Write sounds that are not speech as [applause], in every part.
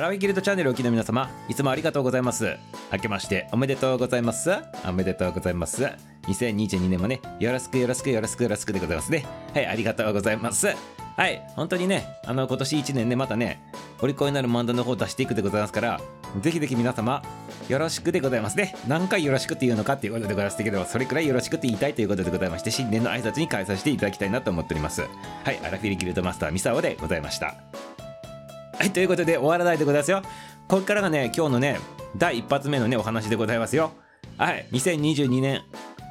ラフィギルドチャンネルをお聞きの皆様、いつもありがとうございます。明けましておめでとうございます。おめでとうございます。2022年もね、よろしくよろしくよろしくよろしくでございますね。はい、ありがとうございます。はい、本当にね、あの、今年1年ね、またね、お利口になる漫談の方を出していくでございますから、ぜひぜひ皆様、よろしくでございますね。何回よろしくっていうのかっていうことでございますけど、それくらいよろしくって言いたいということでございまして、新年の挨拶に変えさせていただきたいなと思っております。はい、アラフィリギルドマスターミサオでございました。はい、ということで終わらないでございますよ。ここからがね、今日のね、第一発目のね、お話でございますよ。はい、2022年、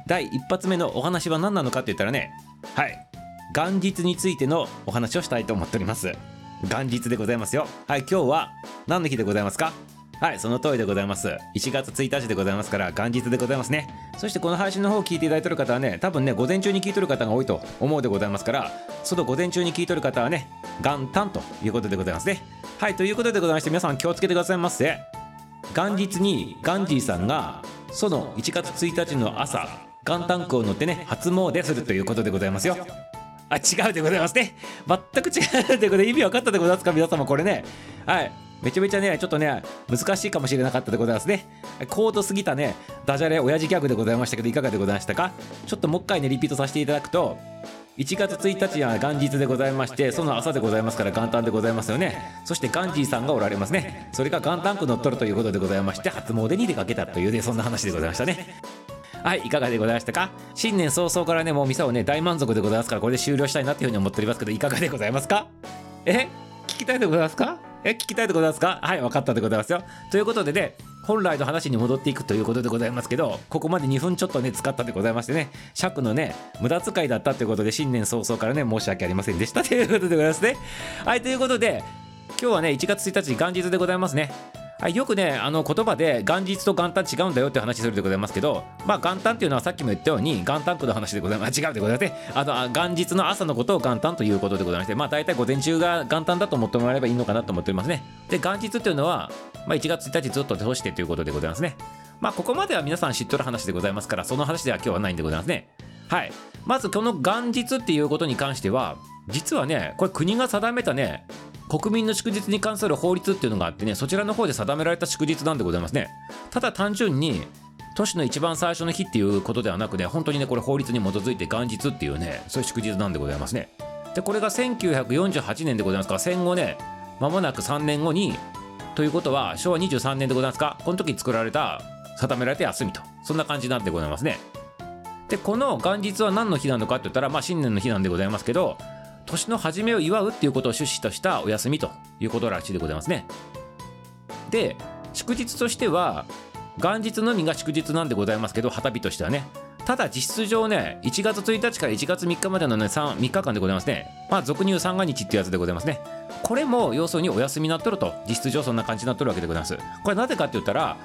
第一発目のお話は何なのかって言ったらね、はい、元日についてのお話をしたいと思っております。元日でございますよ。はい、今日は何の日でございますか？はい、その通りでございます。1月1日でございますから、元日でございますね。そしてこの配信の方を聞いていただいている方はね、多分ね、午前中に聞いてる方が多いと思うでございますから、その午前中に聞いてる方はね、元旦ということでございますね。はい、ということでございまして、皆さん気をつけてくださいませ。元日にガンジーさんが、その1月1日の朝、元旦区を乗ってね、初詣するということでございますよ。あ、違うでございますね。全く違うということで、意味分かったでございますか、皆様、これね。はい。めちゃめちゃね、ちょっとね、難しいかもしれなかったでございますね。高度すぎたね、ダジャレ、親父ギャグでございましたけど、いかがでございましたか？ちょっともう一回ね、リピートさせていただくと、1月1日は元日でございまして、その朝でございますから元旦でございますよね。そしてガンジーさんがおられますね。それが元旦区乗っ取るということでございまして、初詣に出かけたというね、そんな話でございましたね。はい、いかがでございましたか？新年早々からね、もうミサをね、大満足でございますから、これで終了したいなっていうふうに思っておりますけど、いかがでございますか？え？聞きたいでございますか？え聞きたいでございますか？はい、分かったでございますよ。ということでね、本来の話に戻っていくということでございますけど、ここまで2分ちょっとね、使ったでございましてね、尺のね、無駄遣いだったということで、新年早々からね、申し訳ありませんでした [laughs] ということでございますね。はい、ということで、今日はね、1月1日元日でございますね。はい、よくね、あの言葉で元日と元旦違うんだよって話するでございますけど、まあ元旦っていうのはさっきも言ったように元旦区の話でございます。違うでございますね。あの、元日の朝のことを元旦ということでございまして、まあ大体午前中が元旦だと思ってもらえればいいのかなと思っておりますね。で、元日っていうのは、まあ1月1日ずっと通してということでございますね。まあここまでは皆さん知っとる話でございますから、その話では今日はないんでございますね。はい。まずこの元日っていうことに関しては、実はね、これ国が定めたね、国民の祝日に関する法律っていうのがあってね、そちらの方で定められた祝日なんでございますね。ただ単純に、年の一番最初の日っていうことではなくね、本当にね、これ法律に基づいて元日っていうね、そういう祝日なんでございますね。で、これが1948年でございますから、戦後ね、間もなく3年後に、ということは昭和23年でございますか、この時に作られた、定められた休みと、そんな感じなんでございますね。で、この元日は何の日なのかって言ったら、まあ新年の日なんでございますけど、年の初めを祝うっていうことを趣旨としたお休みということらしいでございますね。で、祝日としては、元日のみが祝日なんでございますけど、旗日としてはね。ただ実質上ね、1月1日から1月3日までのね、3, 3日間でございますね。まあ俗に言う三が日っていうやつでございますね。これも要するにお休みになっとると、実質上そんな感じになっとるわけでございます。これなぜかって言ったら、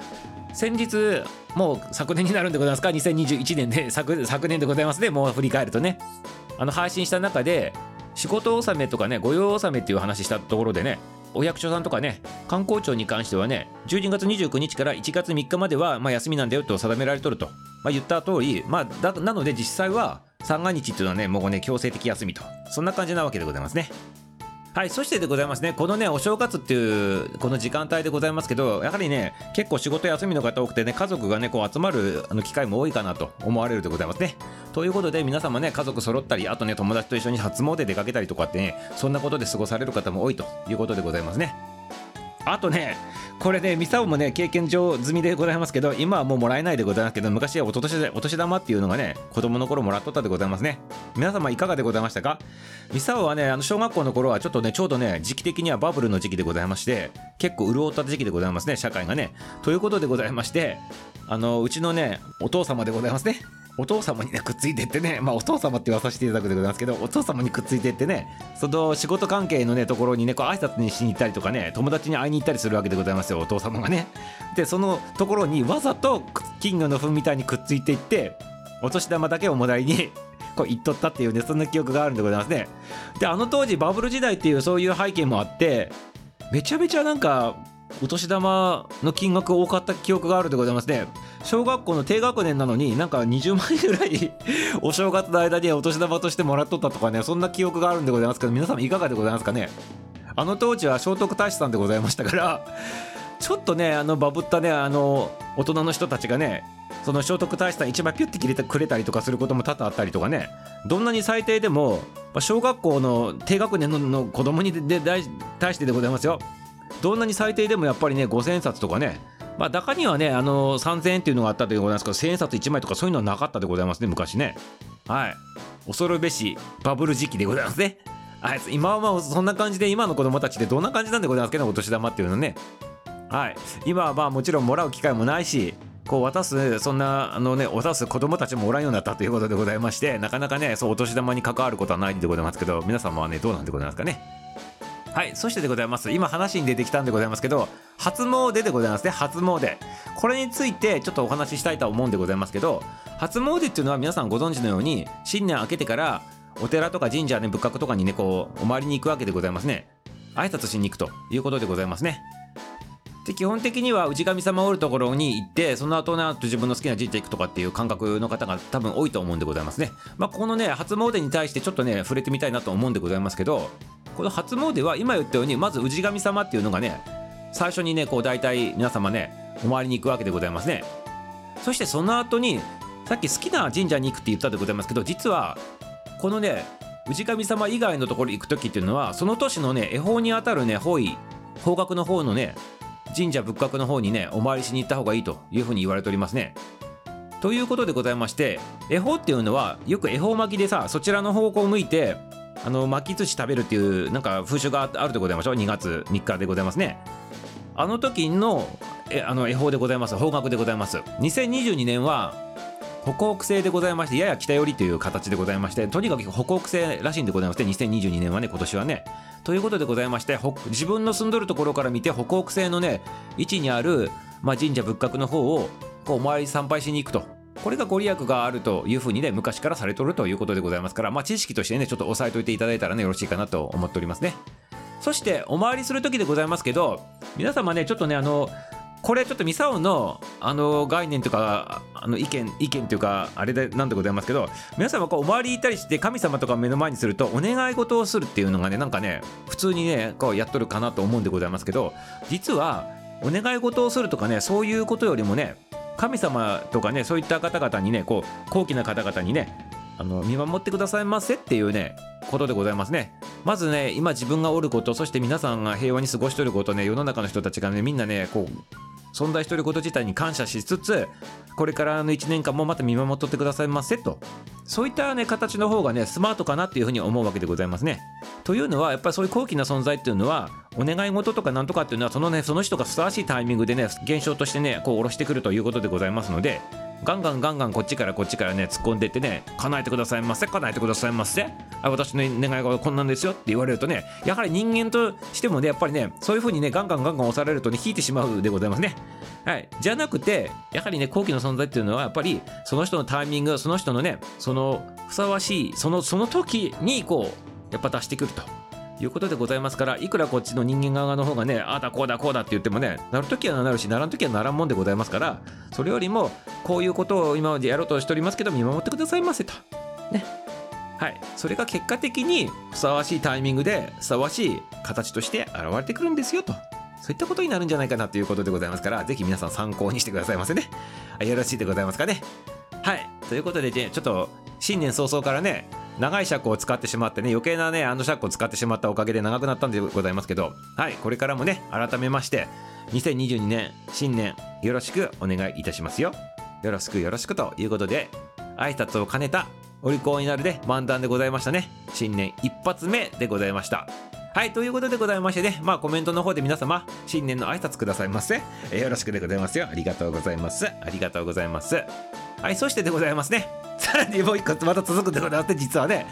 先日、もう昨年になるんでございますか、2021年で、昨昨年でございますね、もう振り返るとね。あの配信した中で、仕事納めとかね、御用納めっていう話したところでね、お役所さんとかね、観光庁に関してはね、12月29日から1月3日までは、まあ、休みなんだよと定められとると、まあ、言った通り、まあ、だなので実際は三が日っていうのはね、もうね、強制的休みと、そんな感じなわけでございますね。はい、そしてでございますね、このね、お正月っていう、この時間帯でございますけど、やはりね、結構仕事休みの方多くてね、家族がね、こう集まるあの機会も多いかなと思われるでございますね。ということで、皆様ね、家族揃ったり、あとね、友達と一緒に初詣出かけたりとかってね、そんなことで過ごされる方も多いということでございますね。あとね、これね、ミサオもね、経験上済みでございますけど、今はもうもらえないでございますけど、昔はお年お年玉っていうのがね、子供の頃もらっとったでございますね。皆様いかがでございましたか？ミサオはね、あの小学校の頃はちょっとね、ちょうどね、時期的にはバブルの時期でございまして、結構潤った時期でございますね、社会がね。ということでございまして、あの、うちのね、お父様でございますね。お父様にねくっついてってねまあお父様って言わさせていただくでございますけどお父様にくっついてってねその仕事関係のねところにねこう挨拶にしに行ったりとかね友達に会いに行ったりするわけでございますよお父様がね。でそのところにわざと金魚の糞みたいにくっついていってお年玉だけをもらいに [laughs] こう言っとったっていうねそんな記憶があるんでございますね。であの当時バブル時代っていうそういう背景もあってめちゃめちゃなんかお年玉の金額多かった記憶があるでございますね。小学校の低学年なのになんか20万円ぐらい [laughs] お正月の間にお年玉としてもらっとったとかねそんな記憶があるんでございますけど皆様いかがでございますかね？あの当時は聖徳太子さんでございましたからちょっとねあのバブったねあの大人の人たちがねその聖徳太子さん一枚ピュッて切れてくれたりとかすることも多々あったりとかねどんなに最低でも小学校の低学年のの子供にで対してでございますよ。どんなに最低でもやっぱりね5000円札とかねまあ中にはねあの3000円っていうのがあったでございますけど1000円札1枚とかそういうのはなかったでございますね昔ね。はい。恐るべしバブル時期でございますね。あい。つ今はまあそんな感じで今の子供たちってどんな感じなんでございますけどお年玉っていうのね。はい。今はまあもちろんもらう機会もないしこう渡すそんなあのね渡す子供たちもおらんようになったということでございましてなかなかねそうお年玉に関わることはないんでございますけど皆様はねどうなんでございますかね。はい。そしてでございます。今話に出てきたんでございますけど初詣でございますね。初詣。これについてちょっとお話ししたいと思うんでございますけど初詣っていうのは皆さんご存知のように新年明けてからお寺とか神社ね仏閣とかにねこうお参りに行くわけでございますね。挨拶しに行くということでございますね。で基本的には氏神様おるところに行ってその後ねあと自分の好きな神社行くとかっていう感覚の方が多分多いと思うんでございますね。まあこのね初詣に対してちょっとね触れてみたいなと思うんでございますけどこの初詣は今言ったようにまず氏神様っていうのがね最初にねこう大体皆様ねお参りに行くわけでございますねそしてその後にさっき好きな神社に行くって言ったでございますけど実はこのね氏神様以外のところ行く時っていうのはその年のね恵方にあたるね方位方角の方のね神社仏閣の方にねお参りしに行った方がいいというふうに言われておりますね。ということでございまして恵方っていうのはよく恵方巻きでさそちらの方向を向いてあの巻き寿司食べるっていうなんか風習があるでございましょう？2月3日でございますね。あの時のえあの恵方でございます。方角でございます。2022年は北北西でございましてやや北寄りという形でございましてとにかく北北西らしいんでございまして2022年はね今年はね。ということでございまして自分の住んどるところから見て北北西のね位置にある、まあ、神社仏閣の方をこうお参り参拝しに行くと。これがご利益があるというふうにね昔からされとるということでございますからまあ知識としてねちょっと押さえといていただいたらねよろしいかなと思っておりますね。そしてお参りする時でございますけど皆様ねちょっとねあのこれちょっとミサオのあの概念とかあの意見意見というかあれでなんでございますけど皆様こうお参り行ったりして神様とか目の前にするとお願い事をするっていうのがねなんかね普通にねこうやっとるかなと思うんでございますけど実はお願い事をするとかねそういうことよりもね神様とかねそういった方々にねこう高貴な方々にねあの見守ってくださいませっていうねことでございますね。まずね今自分がおることそして皆さんが平和に過ごしておることね世の中の人たちがねみんなねこう存在してること自体に感謝しつつこれからの1年間もまた見守っとってくださいませと。そういったね形の方がねスマートかなっていうふうに思うわけでございますね。というのはやっぱりそういう高貴な存在っていうのはお願い事とかなんとかっていうのはそのねその人がふさわしいタイミングでね現象としてねこう下ろしてくるということでございますのでガンガンガンガンこっちからこっちからね突っ込んでいってね叶えてくださいませ叶えてくださいませ。あ私の願いがこんなんですよって言われるとねやはり人間としてもねやっぱりねそういう風にねガンガンガンガン押されるとね引いてしまうでございますね。はい。じゃなくてやはりね後期の存在っていうのはやっぱりその人のタイミングその人のねそのふさわしいそのその時にこうやっぱ出してくると。いうことでございますからいくらこっちの人間側の方がねああだこうだこうだって言ってもねなるときはなるしならんときはならんもんでございますからそれよりもこういうことを今までやろうとしておりますけど見守ってくださいませと。ね。はい。それが結果的にふさわしいタイミングでふさわしい形として現れてくるんですよと。そういったことになるんじゃないかなということでございますからぜひ皆さん参考にしてくださいませね。よろしいでございますかね。はい。ということでねちょっと新年早々からね長い尺を使ってしまってね余計なねあの尺を使ってしまったおかげで長くなったんでございますけどはいこれからもね改めまして2022年新年よろしくお願いいたしますよ。よろしくよろしくということで挨拶を兼ねたお利口になるで漫談でございましたね。新年一発目でございました。はいということでございましてねまあコメントの方で皆様新年の挨拶くださいませ、えよろしくでございますよ。ありがとうございます。ありがとうございます。はいそしてでございますね。さらにもう一個また続くでございまして実はね。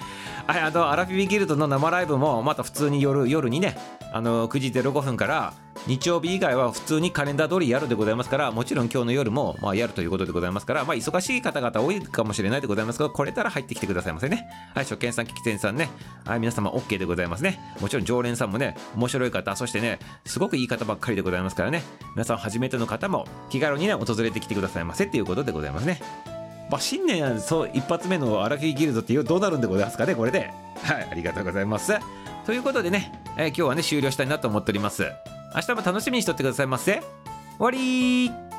あのアラフィビギルドの生ライブもまた普通に夜夜にねあの9時05分から日曜日以外は普通にカレンダー通りやるでございますからもちろん今日の夜もまあやるということでございますからまあ忙しい方々多いかもしれないでございますけどこれたら入ってきてくださいませね。はい初見さん聞き手さんね。はい皆様 OK でございますね。もちろん常連さんもね面白い方そしてねすごくいい方ばっかりでございますからね。皆さん初めての方も気軽にね訪れてきてくださいませっていうことでございますね。まあ、新年そう一発目の荒木ギルドっていうどうなるんでございますかねこれで。はいありがとうございます。ということでね、えー今日はね終了したいなと思っております。明日も楽しみにしとってくださいませ。終わりー。